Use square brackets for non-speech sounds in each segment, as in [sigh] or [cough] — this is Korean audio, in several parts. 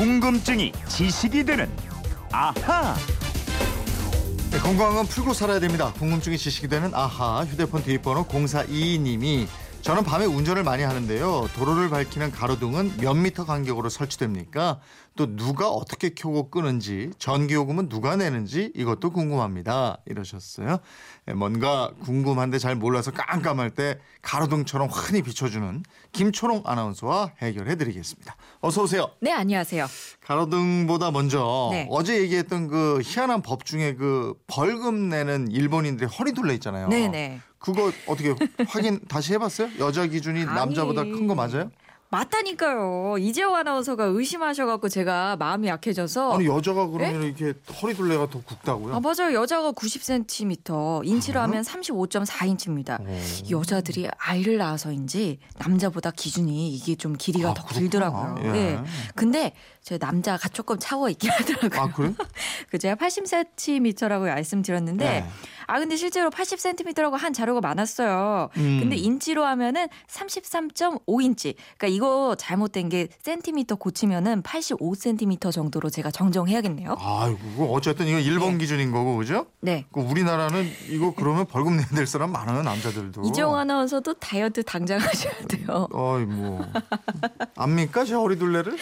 궁금증이 지식이 되는 아하. 네, 건강한 건 풀고 살아야 됩니다. 궁금증이 지식이 되는 아하 휴대폰 뒷번호 0422님이 저는 밤에 운전을 많이 하는데요. 도로를 밝히는 가로등은 몇 미터 간격으로 설치됩니까? 또 누가 어떻게 켜고 끄는지 전기요금은 누가 내는지 이것도 궁금합니다. 이러셨어요. 예, 뭔가 궁금한데 잘 몰라서 깜깜할 때 가로등처럼 환히 비춰주는 김초롱 아나운서와 해결해 드리겠습니다. 어서 오세요. 네, 안녕하세요. 가로등보다 먼저 네. 어제 얘기했던 그 희한한 법 중에 그 벌금 내는 일본인들의 허리둘레 있잖아요. 네네. 그거 어떻게 확인 다시 해봤어요? 여자 기준이. 남자보다 큰 거 맞아요? 맞다니까요. 이재호 아나운서가 의심하셔갖고 제가 마음이 약해져서. 아니 여자가 그러면 이렇게 허리 둘레가 더 굵다고요? 아, 맞아요. 여자가 90cm, 인치로 아. 하면 35.4인치입니다. 오. 여자들이 아이를 낳아서인지 남자보다 기준이 이게 좀 길이가 아, 더 그렇구나. 길더라고요. 예. 네. 근데 제 남자가 조금 차워 있긴 하더라고요. 아 그래? [laughs] 그 제가 80cm라고 말씀드렸는데 네. 아 근데 실제로 80cm라고 한 자료가 많았어요. 음. 근데 인치로 하면은 33.5인치. 그러니까 이거 잘못된 게 센티미터 고치면은 85cm 정도로 제가 정정해야겠네요. 아이고 어쨌든 이거 일본 기준인 거고 그죠? 네. 그 우리나라는 이거 그러면 벌금 내야 될 사람 많아요 남자들도. 이재용 아나운서도 다이어트 당장 하셔야 돼요. 어이 뭐 압니까 제 허리둘레를?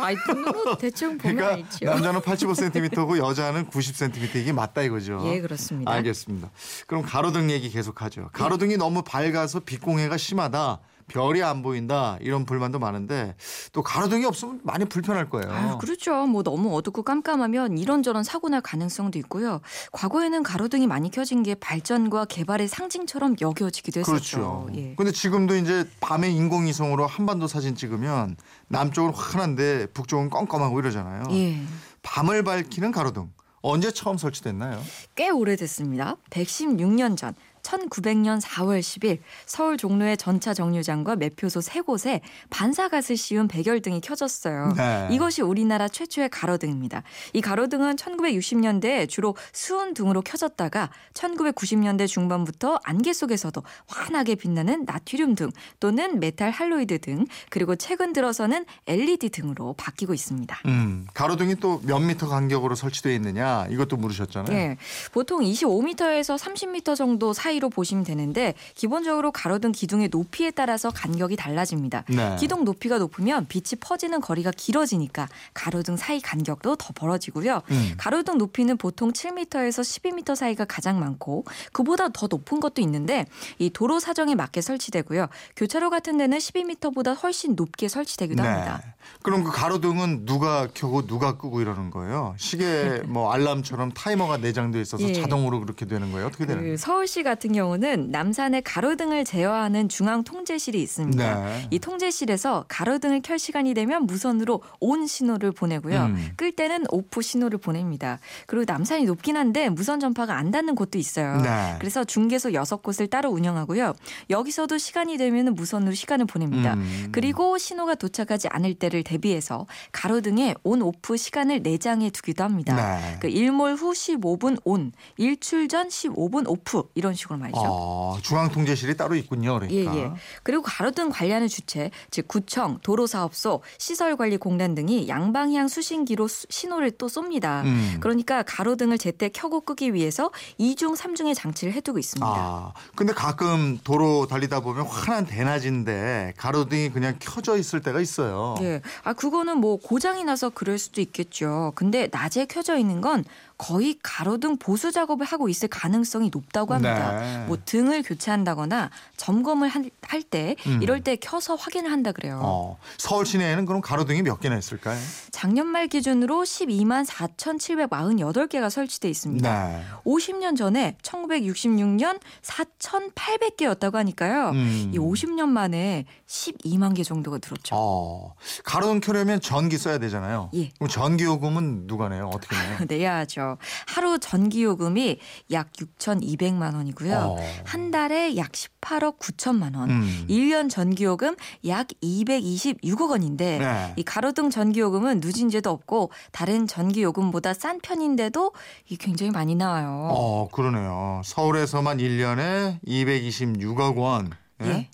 아이, 뭐 대충 보면 그러니까 알죠. 남자는 85cm고 여자는 90cm 이게 맞다 이거죠. 예, 그렇습니다. 알겠습니다. 그럼 가로등 얘기 계속하죠. 가로등이 너무 밝아서 빛공해가 심하다. 별이 안 보인다. 이런 불만도 많은데 또 가로등이 없으면 많이 불편할 거예요. 아유, 그렇죠. 뭐 너무 어둡고 깜깜하면 이런저런 사고 날 가능성도 있고요. 과거에는 가로등이 많이 켜진 게 발전과 개발의 상징처럼 여겨지기도 했었죠. 그렇죠. 예. 근데 지금도 이제 밤에 인공위성으로 한반도 사진 찍으면 남쪽은 환한데 북쪽은 껌껌하고 이러잖아요. 예. 밤을 밝히는 가로등 언제 처음 설치됐나요? 꽤 오래됐습니다. 116년 전 1900년 4월 10일 서울 종로의 전차 정류장과 매표소 세 곳에 반사갓을 씌운 백열등이 켜졌어요. 네. 이것이 우리나라 최초의 가로등입니다. 이 가로등은 1960년대에 주로 수은 등으로 켜졌다가 1990년대 중반부터 안개 속에서도 환하게 빛나는 나트륨 등 또는 metal halide 등 그리고 최근 들어서는 LED 등으로 바뀌고 있습니다. 음, 가로등이 또 몇 미터 간격으로 설치되어 있느냐 이것도 물으셨잖아요. 예. 보통 25m에서 30m 정도 사이 로 보시면 되는데 기본적으로 가로등 기둥의 높이에 따라서 간격이 달라집니다. 네. 기둥 높이가 높으면 빛이 퍼지는 거리가 길어지니까 가로등 사이 간격도 더 벌어지고요. 음. 가로등 높이는 보통 7m에서 12m 사이가 가장 많고 그보다 더 높은 것도 있는데 이 도로 사정에 맞게 설치되고요. 교차로 같은 데는 12m보다 훨씬 높게 설치되기도 합니다. 네. 그럼 그 가로등은 누가 켜고 누가 끄고 이러는 거예요? 시계 [laughs] 뭐 알람처럼 타이머가 내장돼 있어서 예. 자동으로 그렇게 되는 거예요? 어떻게 되는 거예요? 그 서울시 같은 경우는 남산에 가로등을 제어하는 중앙 통제실이 있습니다. 네. 이 통제실에서 가로등을 켤 시간이 되면 무선으로 온 신호를 보내고요. 음. 끌 때는 오프 신호를 보냅니다. 그리고 남산이 높긴 한데 무선 전파가 안 닿는 곳도 있어요. 네. 그래서 중계소 6곳을 따로 운영하고요. 여기서도 시간이 되면 무선으로 시간을 보냅니다. 음. 그리고 신호가 도착하지 않을 때를 대비해서 가로등에 온 오프 시간을 내장해 두기도 합니다. 네. 그 일몰 후 15분 온, 일출 전 15분 오프 이런 식으로 말이죠. 어, 중앙 통제실이 따로 있군요. 예, 그러니까. 예. 그리고 가로등 관리하는 주체, 즉 구청, 도로사업소, 시설관리공단 등이 양방향 수신기로 수- 신호를 또 쏩니다. 음. 그러니까 가로등을 제때 켜고 끄기 위해서 이중삼중의 장치를 해두고 있습니다. 아, 근데 가끔 도로 달리다 보면 환한 대낮인데 가로등이 그냥 켜져 있을 때가 있어요. 예. 아, 그거는 뭐 고장이 나서 그럴 수도 있겠죠. 근데 낮에 켜져 있는 건 거의 가로등 보수 작업을 하고 있을 가능성이 높다고 합니다. 네. 뭐 등을 교체한다거나 점검을 할때 음. 이럴 때 켜서 확인을 한다 그래요. 어, 서울 시내에는 그럼 가로등이 몇 개나 있을까요? 작년 말 기준으로 12만 4,748개가 설치돼 있습니다. 네. 50년 전에 1966년 4,800개였다고 하니까요. 음. 이 50년 만에 12만 개 정도가 늘었죠. 어, 가로등 켜려면 전기 써야 되잖아요. 예. 그럼 전기 요금은 누가 내요? 어떻게 [laughs] 내요? 내야 하죠. 하루 전기 요금이 약 6,200만 원이고요. 어. 한 달에 약 18억 9천만 원. 음. 1년 전기요금 약 226억 원인데 네. 이 가로등 전기요금은 누진제도 없고 다른 전기요금보다 싼 편인데도 이 굉장히 많이 나와요. 어, 그러네요. 서울에서만 1년에 226억 원. 예? 예.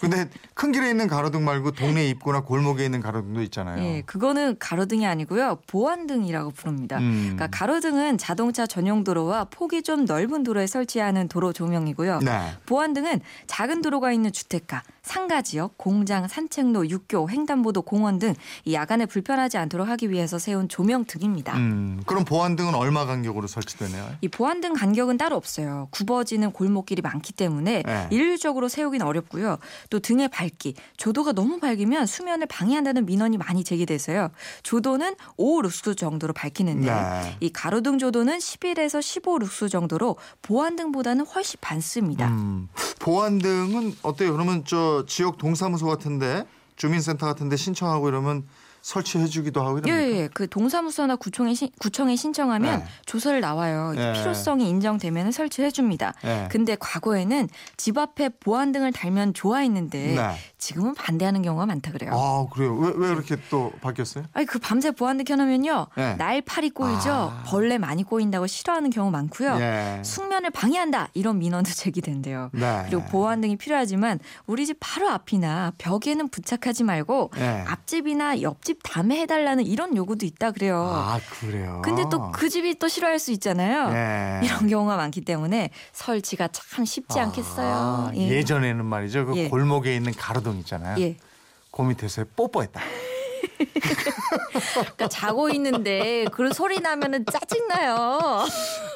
근데 큰 길에 있는 가로등 말고 동네 입구나 골목에 있는 가로등도 있잖아요. 예, 그거는 가로등이 아니고요. 보안등이라고 부릅니다. 음. 그러니까 가로등은 자동차 전용 도로와 폭이 좀 넓은 도로에 설치하는 도로 조명이고요. 네. 보안등은 작은 도로가 있는 주택가, 상가 지역, 공장, 산책로, 육교, 횡단보도, 공원 등이 야간에 불편하지 않도록 하기 위해서 세운 조명 등입니다. 음, 그럼 보안등은 얼마 간격으로 설치되나요? 이 보안등 간격은 따로 없어요. 굽어지는 골목길이 많기 때문에 네. 일률적으로 세우긴 어렵고요. 또 등의 밝기, 조도가 너무 밝으면 수면을 방해한다는 민원이 많이 제기돼서요. 조도는 5 룩스 정도로 밝히는데 네. 이 가로등 조도는 11에서 15 룩스 정도로 보안등보다는 훨씬 많습니다. 음, 보안등은 어때요? 그러면 저 지역 동사무소 같은데 주민센터 같은데 신청하고 이러면 설치해주기도 하고 예, 이러니까. 예, 그 동사무소나 구청에, 신- 구청에 신청하면 네. 조서를 나와요. 네. 필요성이 인정되면 설치해 줍니다. 네. 근데 과거에는 집 앞에 보안 등을 달면 좋아했는데 네. 지금은 반대하는 경우가 많다 그래요. 아 그래요? 왜 왜 이렇게 또 바뀌었어요? 아니 그 밤새 보안등 켜놓으면요 네. 날파리 꼬이죠 아. 벌레 많이 꼬인다고 싫어하는 경우 많고요 예. 숙면을 방해한다 이런 민원도 [laughs] 제기된대요 네. 그리고 보안등이 필요하지만 우리 집 바로 앞이나 벽에는 부착하지 말고 네. 앞집이나 옆집 담에 해달라는 이런 요구도 있다 그래요 아 그래요. 근데 또 그 집이 또 싫어할 수 있잖아요 예. 이런 경우가 많기 때문에 설치가 참 쉽지 않겠어요 아, 예. 예전에는 말이죠. 그 예. 골목에 있는 가로등 있잖아요. 예. 그 밑에서 뽀뽀했다. 그러니까 자고 있는데 그 소리 나면은 짜증나요.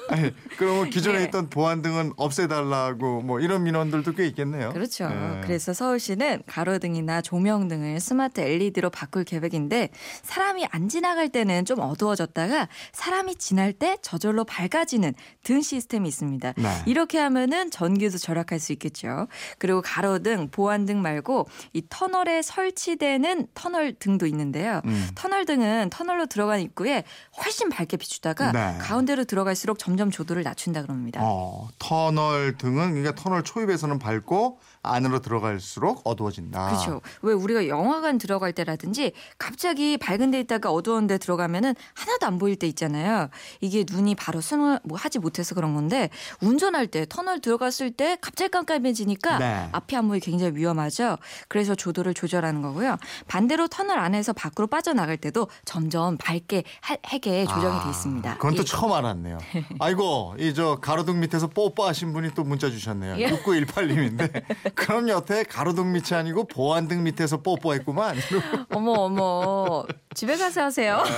아니, 그러면 기존에 네. 있던 보안등은 없애달라고 뭐 이런 민원들도 꽤 있겠네요. 그렇죠. 예. 그래서 서울시는 가로등이나 조명 등을 스마트 LED로 바꿀 계획인데 사람이 안 지나갈 때는 좀 어두워졌다가 사람이 지날 때 저절로 밝아지는 등 시스템이 있습니다. 네. 이렇게 하면은 전기도 절약할 수 있겠죠. 그리고 가로등, 보안등 말고 이 터널에 설치되는 터널 등도 있는데 요. 음. 터널 등은 터널로 들어간 입구에 훨씬 밝게 비추다가 네. 가운데로 들어갈수록 점점 조도를 낮춘다 그럽니다. 어, 터널 등은 그러니까 터널 초입에서는 밝고 안으로 들어갈수록 어두워진다. 그렇죠. 왜 우리가 영화관 들어갈 때라든지 갑자기 밝은 데 있다가 어두운 데 들어가면은 하나도 안 보일 때 있잖아요. 이게 눈이 바로 순을 뭐 하지 못해서 그런 건데 운전할 때 터널 들어갔을 때 갑자기 깜깜해지니까 네. 앞이 안 보이기 굉장히 위험하죠. 그래서 조도를 조절하는 거고요. 반대로 터널 안에서 밖으로 빠져나갈 때도 점점 밝게 하- 하게 조정이 돼 있습니다. 아, 그건 또 예. 처음 알았네요. [laughs] 아이고, 이 저 가로등 밑에서 뽀뽀하신 분이 또 문자 주셨네요. 예. 6918님인데. [laughs] 그럼 여태 가로등 밑이 아니고 보안등 밑에서 뽀뽀했구만. [laughs] 어머 어머 집에 가서 하세요. 아이고,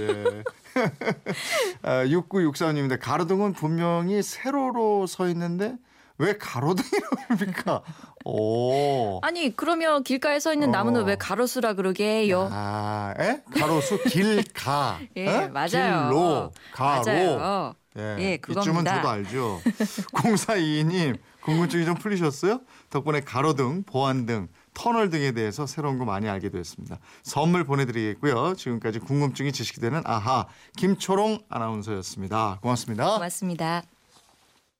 예. 아, 6964님인데 가로등은 분명히 세로로 서 있는데 왜 가로등이라고 합니까? 오. 아니 그러면 길가에 서 있는 나무는 어. 왜 가로수라 그러게요? 아, 에? 가로수 길가. 예, 어? 맞아요. 길로 가로. 맞아요. 예, 예, 이쯤은 그겁니다. 저도 알죠. 0422님 궁금증이 좀 풀리셨어요? 덕분에 가로등, 보안등, 터널 등에 대해서 새로운 거 많이 알게 됐습니다. 선물 보내드리겠고요. 지금까지 궁금증이 지식이 되는 아하 김초롱 아나운서였습니다. 고맙습니다. 고맙습니다.